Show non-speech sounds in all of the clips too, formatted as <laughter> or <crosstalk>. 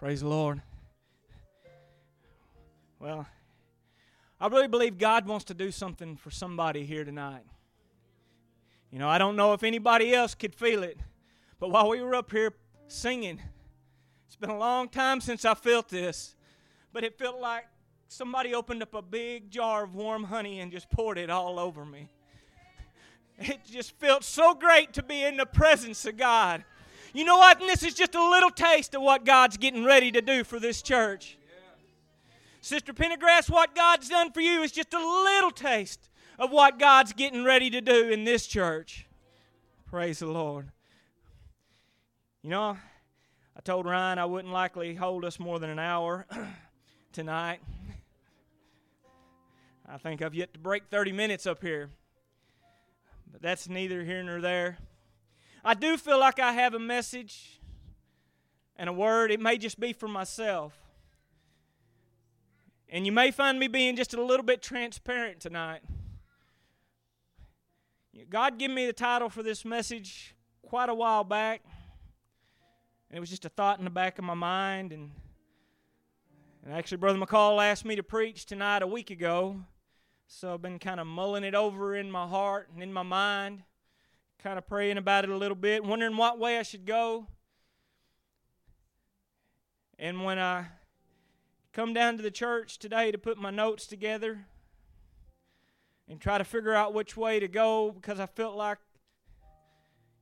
Praise the Lord. Well, I really believe God wants to do something for somebody here tonight. You know, I don't know if anybody else could feel it, but while we were up here singing, it's been a long time since I felt this, but it felt like somebody opened up a big jar of warm honey and just poured it all over me. It just felt so great to be in the presence of God. You know what? And this is just a little taste of what God's getting ready to do for this church. Sister Pendergrass, what God's done for you is just a little taste of what God's getting ready to do in this church. Praise the Lord. You know, I told Ryan I wouldn't likely hold us more than an hour <clears throat> tonight. I think I've yet to break 30 minutes up here. But that's neither here nor there. I do feel like I have a message and a word. It may just be for myself. And you may find me being just a little bit transparent tonight. God gave me the title for this message quite a while back. And it was just a thought in the back of my mind. And, and actually, Brother McCall asked me to preach tonight a week ago. So I've been kind of mulling it over in my heart and in my mind, kind of praying about it a little bit, wondering what way I should go. And when I come down to the church today to put my notes together and try to figure out which way to go because I felt like,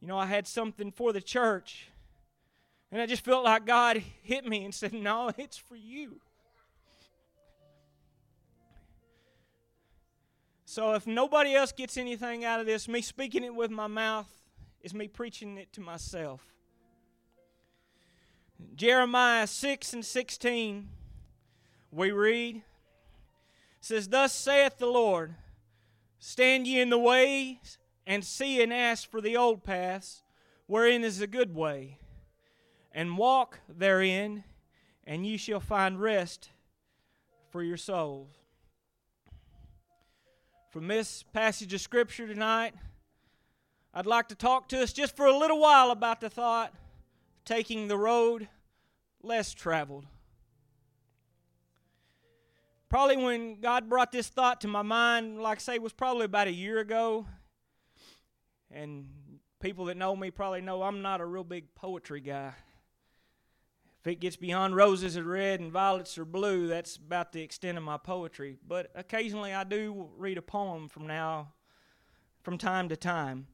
you know, I had something for the church. And I just felt like God <laughs> hit me and said, No, it's for you. So if nobody else gets anything out of this, me speaking it with my mouth is me preaching it to myself. Jeremiah 6 and 16, we read, says, Thus saith the Lord, Stand ye in the ways, and see and ask for the old paths, wherein is a good way, and walk therein, and ye shall find rest for your souls from this passage of Scripture tonight, I'd like to talk to us just for a little while about the thought taking the road less traveled. Probably when God brought this thought to my mind, like I say, was probably about a year ago. And people that know me probably know I'm not a real big poetry guy. If it gets beyond roses are red and violets are blue, that's about the extent of my poetry. But occasionally I do read a poem from now, from time to time.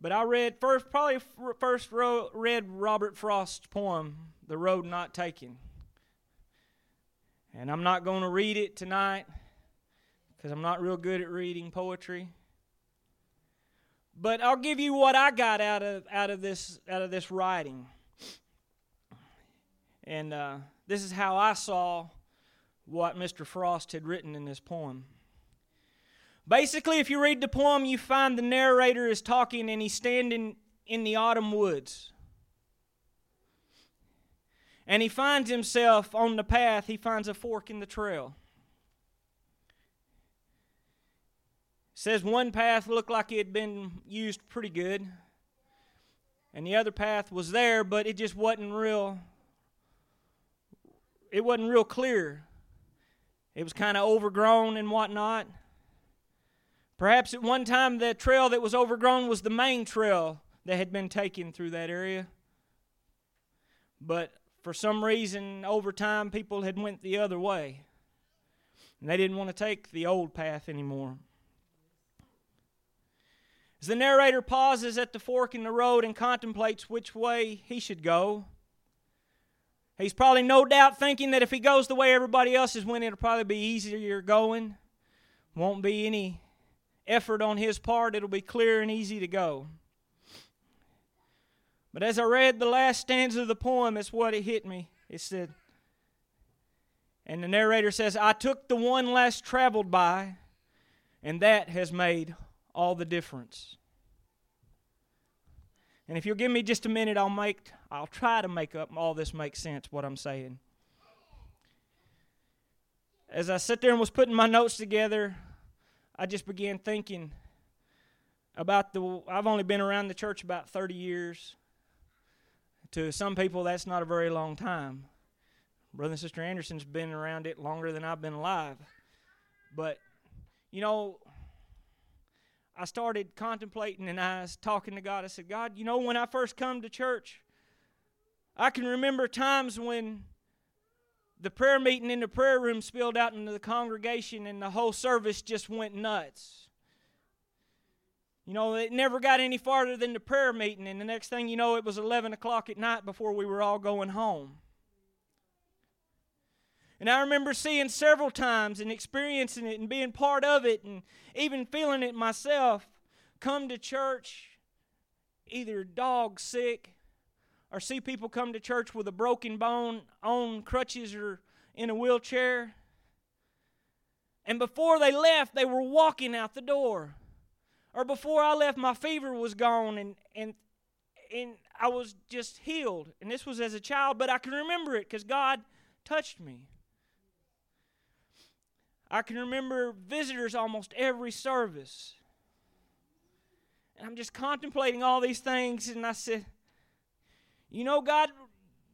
But I read first, probably first read Robert Frost's poem, "The Road Not Taken," and I'm not going to read it tonight because I'm not real good at reading poetry. But I'll give you what I got out of out of this out of this writing. And uh, this is how I saw what Mr. Frost had written in this poem. Basically, if you read the poem, you find the narrator is talking and he's standing in the autumn woods. And he finds himself on the path, he finds a fork in the trail. Says one path looked like it had been used pretty good, and the other path was there, but it just wasn't real it wasn't real clear. It was kind of overgrown and whatnot. Perhaps at one time the trail that was overgrown was the main trail that had been taken through that area. But for some reason over time people had went the other way. And they didn't want to take the old path anymore. As the narrator pauses at the fork in the road and contemplates which way he should go, He's probably no doubt thinking that if he goes the way everybody else is went, it'll probably be easier going. Won't be any effort on his part. It'll be clear and easy to go. But as I read the last stanza of the poem, it's what it hit me. It said, and the narrator says, I took the one less traveled by, and that has made all the difference. And if you'll give me just a minute, I'll make I'll try to make up all this makes sense what I'm saying. As I sat there and was putting my notes together, I just began thinking about the I've only been around the church about 30 years. To some people, that's not a very long time. Brother and Sister Anderson's been around it longer than I've been alive. But, you know, I started contemplating and I was talking to God. I said, God, you know, when I first come to church, I can remember times when the prayer meeting in the prayer room spilled out into the congregation and the whole service just went nuts. You know, it never got any farther than the prayer meeting, and the next thing you know, it was 11 o'clock at night before we were all going home. And I remember seeing several times and experiencing it and being part of it and even feeling it myself come to church either dog sick or see people come to church with a broken bone on crutches or in a wheelchair. And before they left, they were walking out the door. Or before I left, my fever was gone and, and, and I was just healed. And this was as a child, but I can remember it because God touched me. I can remember visitors almost every service. And I'm just contemplating all these things, and I said, You know, God,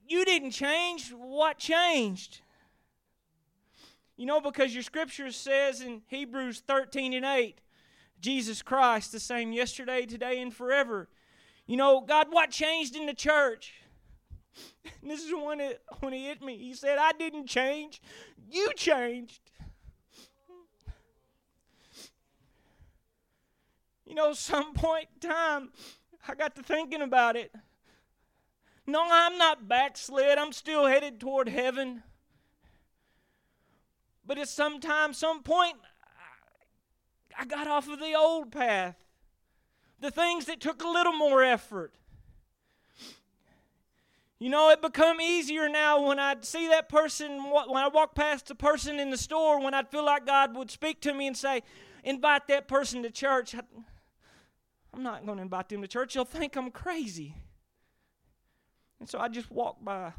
you didn't change. What changed? You know, because your scripture says in Hebrews 13 and 8, Jesus Christ, the same yesterday, today, and forever. You know, God, what changed in the church? And <laughs> this is when, it, when he hit me. He said, I didn't change. You changed. You know, some point in time, I got to thinking about it. No, I'm not backslid. I'm still headed toward heaven. But at some time, some point, I got off of the old path. The things that took a little more effort. You know, it become easier now when I'd see that person, when I walk past a person in the store, when I'd feel like God would speak to me and say, invite that person to church. I'm not going to invite them to church. They'll think I'm crazy. And so I just walked by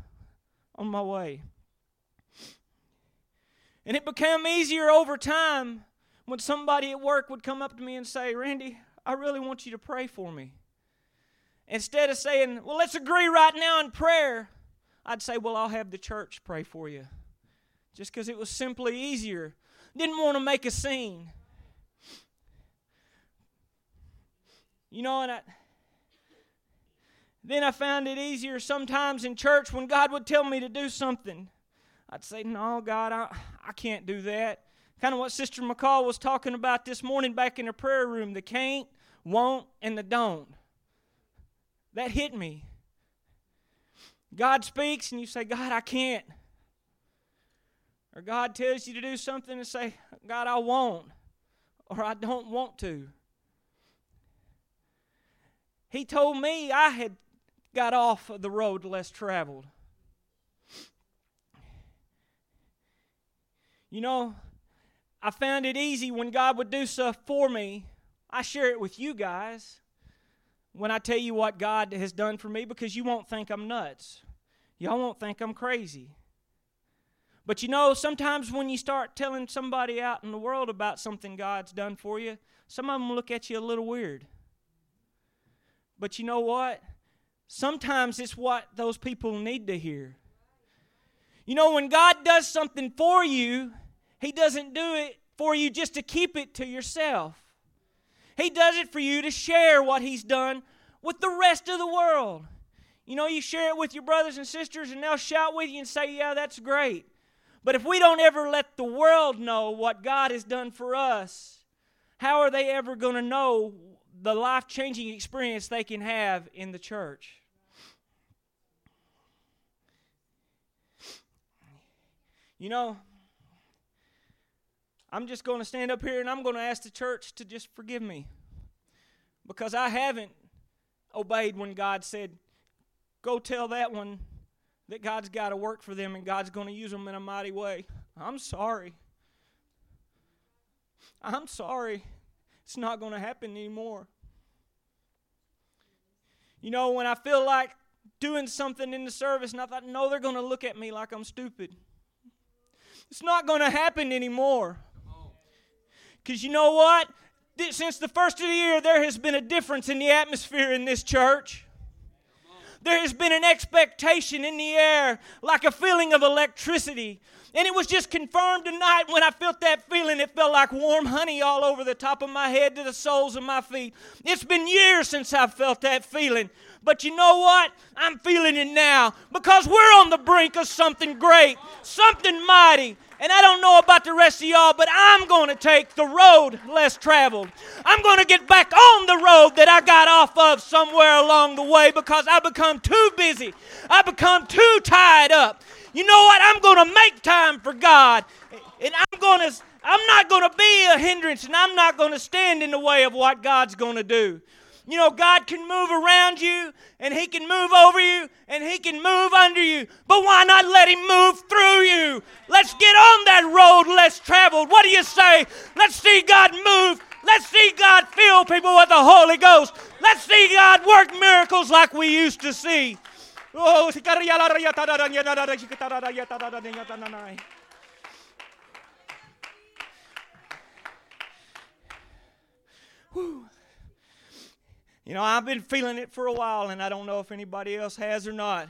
on my way. And it became easier over time when somebody at work would come up to me and say, Randy, I really want you to pray for me. Instead of saying, Well, let's agree right now in prayer, I'd say, Well, I'll have the church pray for you. Just because it was simply easier. Didn't want to make a scene. You know, and I, then I found it easier sometimes in church when God would tell me to do something. I'd say, No, God, I, I can't do that. Kind of what Sister McCall was talking about this morning back in the prayer room the can't, won't, and the don't. That hit me. God speaks and you say, God, I can't. Or God tells you to do something and say, God, I won't. Or I don't want to. He told me I had got off the road less traveled. You know, I found it easy when God would do stuff for me. I share it with you guys when I tell you what God has done for me because you won't think I'm nuts. Y'all won't think I'm crazy. But you know, sometimes when you start telling somebody out in the world about something God's done for you, some of them look at you a little weird. But you know what? Sometimes it's what those people need to hear. You know, when God does something for you, He doesn't do it for you just to keep it to yourself. He does it for you to share what He's done with the rest of the world. You know, you share it with your brothers and sisters, and they'll shout with you and say, Yeah, that's great. But if we don't ever let the world know what God has done for us, how are they ever going to know the life changing experience they can have in the church. You know, I'm just going to stand up here and I'm going to ask the church to just forgive me because I haven't obeyed when God said, Go tell that one that God's got to work for them and God's going to use them in a mighty way. I'm sorry. I'm sorry. It's not going to happen anymore. You know, when I feel like doing something in the service and I thought, no, they're going to look at me like I'm stupid. It's not going to happen anymore. Because you know what? Since the first of the year, there has been a difference in the atmosphere in this church. there has been an expectation in the air, like a feeling of electricity. And it was just confirmed tonight when I felt that feeling. It felt like warm honey all over the top of my head to the soles of my feet. It's been years since I've felt that feeling. But you know what? I'm feeling it now because we're on the brink of something great, something mighty. And I don't know about the rest of y'all, but I'm going to take the road less traveled. I'm going to get back on the road that I got off of somewhere along the way because I become too busy. I become too tied up. You know what? I'm going to make time for God. And I'm going to I'm not going to be a hindrance and I'm not going to stand in the way of what God's going to do. You know, God can move around you and He can move over you and He can move under you. But why not let Him move through you? Let's get on that road less traveled. What do you say? Let's see God move. Let's see God fill people with the Holy Ghost. Let's see God work miracles like we used to see. Oh, Whew. You know, I've been feeling it for a while, and I don't know if anybody else has or not,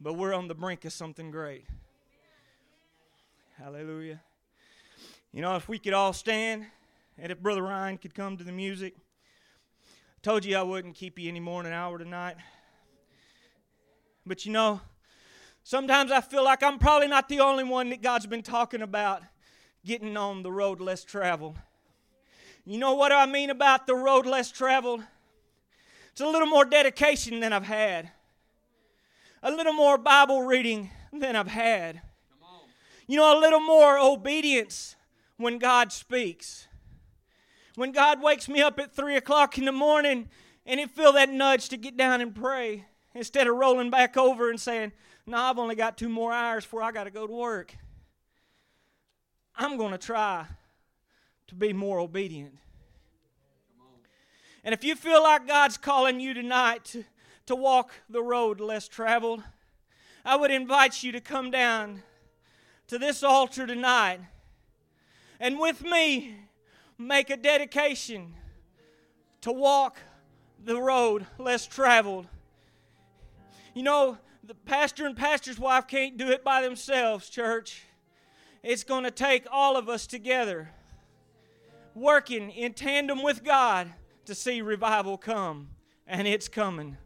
but we're on the brink of something great. Hallelujah. You know, if we could all stand, and if Brother Ryan could come to the music, I told you I wouldn't keep you any more than an hour tonight. But you know, sometimes I feel like I'm probably not the only one that God's been talking about getting on the road less traveled. You know what I mean about the road less traveled? It's a little more dedication than I've had, a little more Bible reading than I've had. You know, a little more obedience when God speaks. When God wakes me up at 3 o'clock in the morning and it feel that nudge to get down and pray instead of rolling back over and saying, No, I've only got two more hours before I got to go to work. I'm going to try to be more obedient. And if you feel like God's calling you tonight to, to walk the road less traveled, I would invite you to come down to this altar tonight and with me make a dedication to walk the road less traveled. You know, the pastor and pastor's wife can't do it by themselves, church. It's going to take all of us together working in tandem with God to see revival come, and it's coming.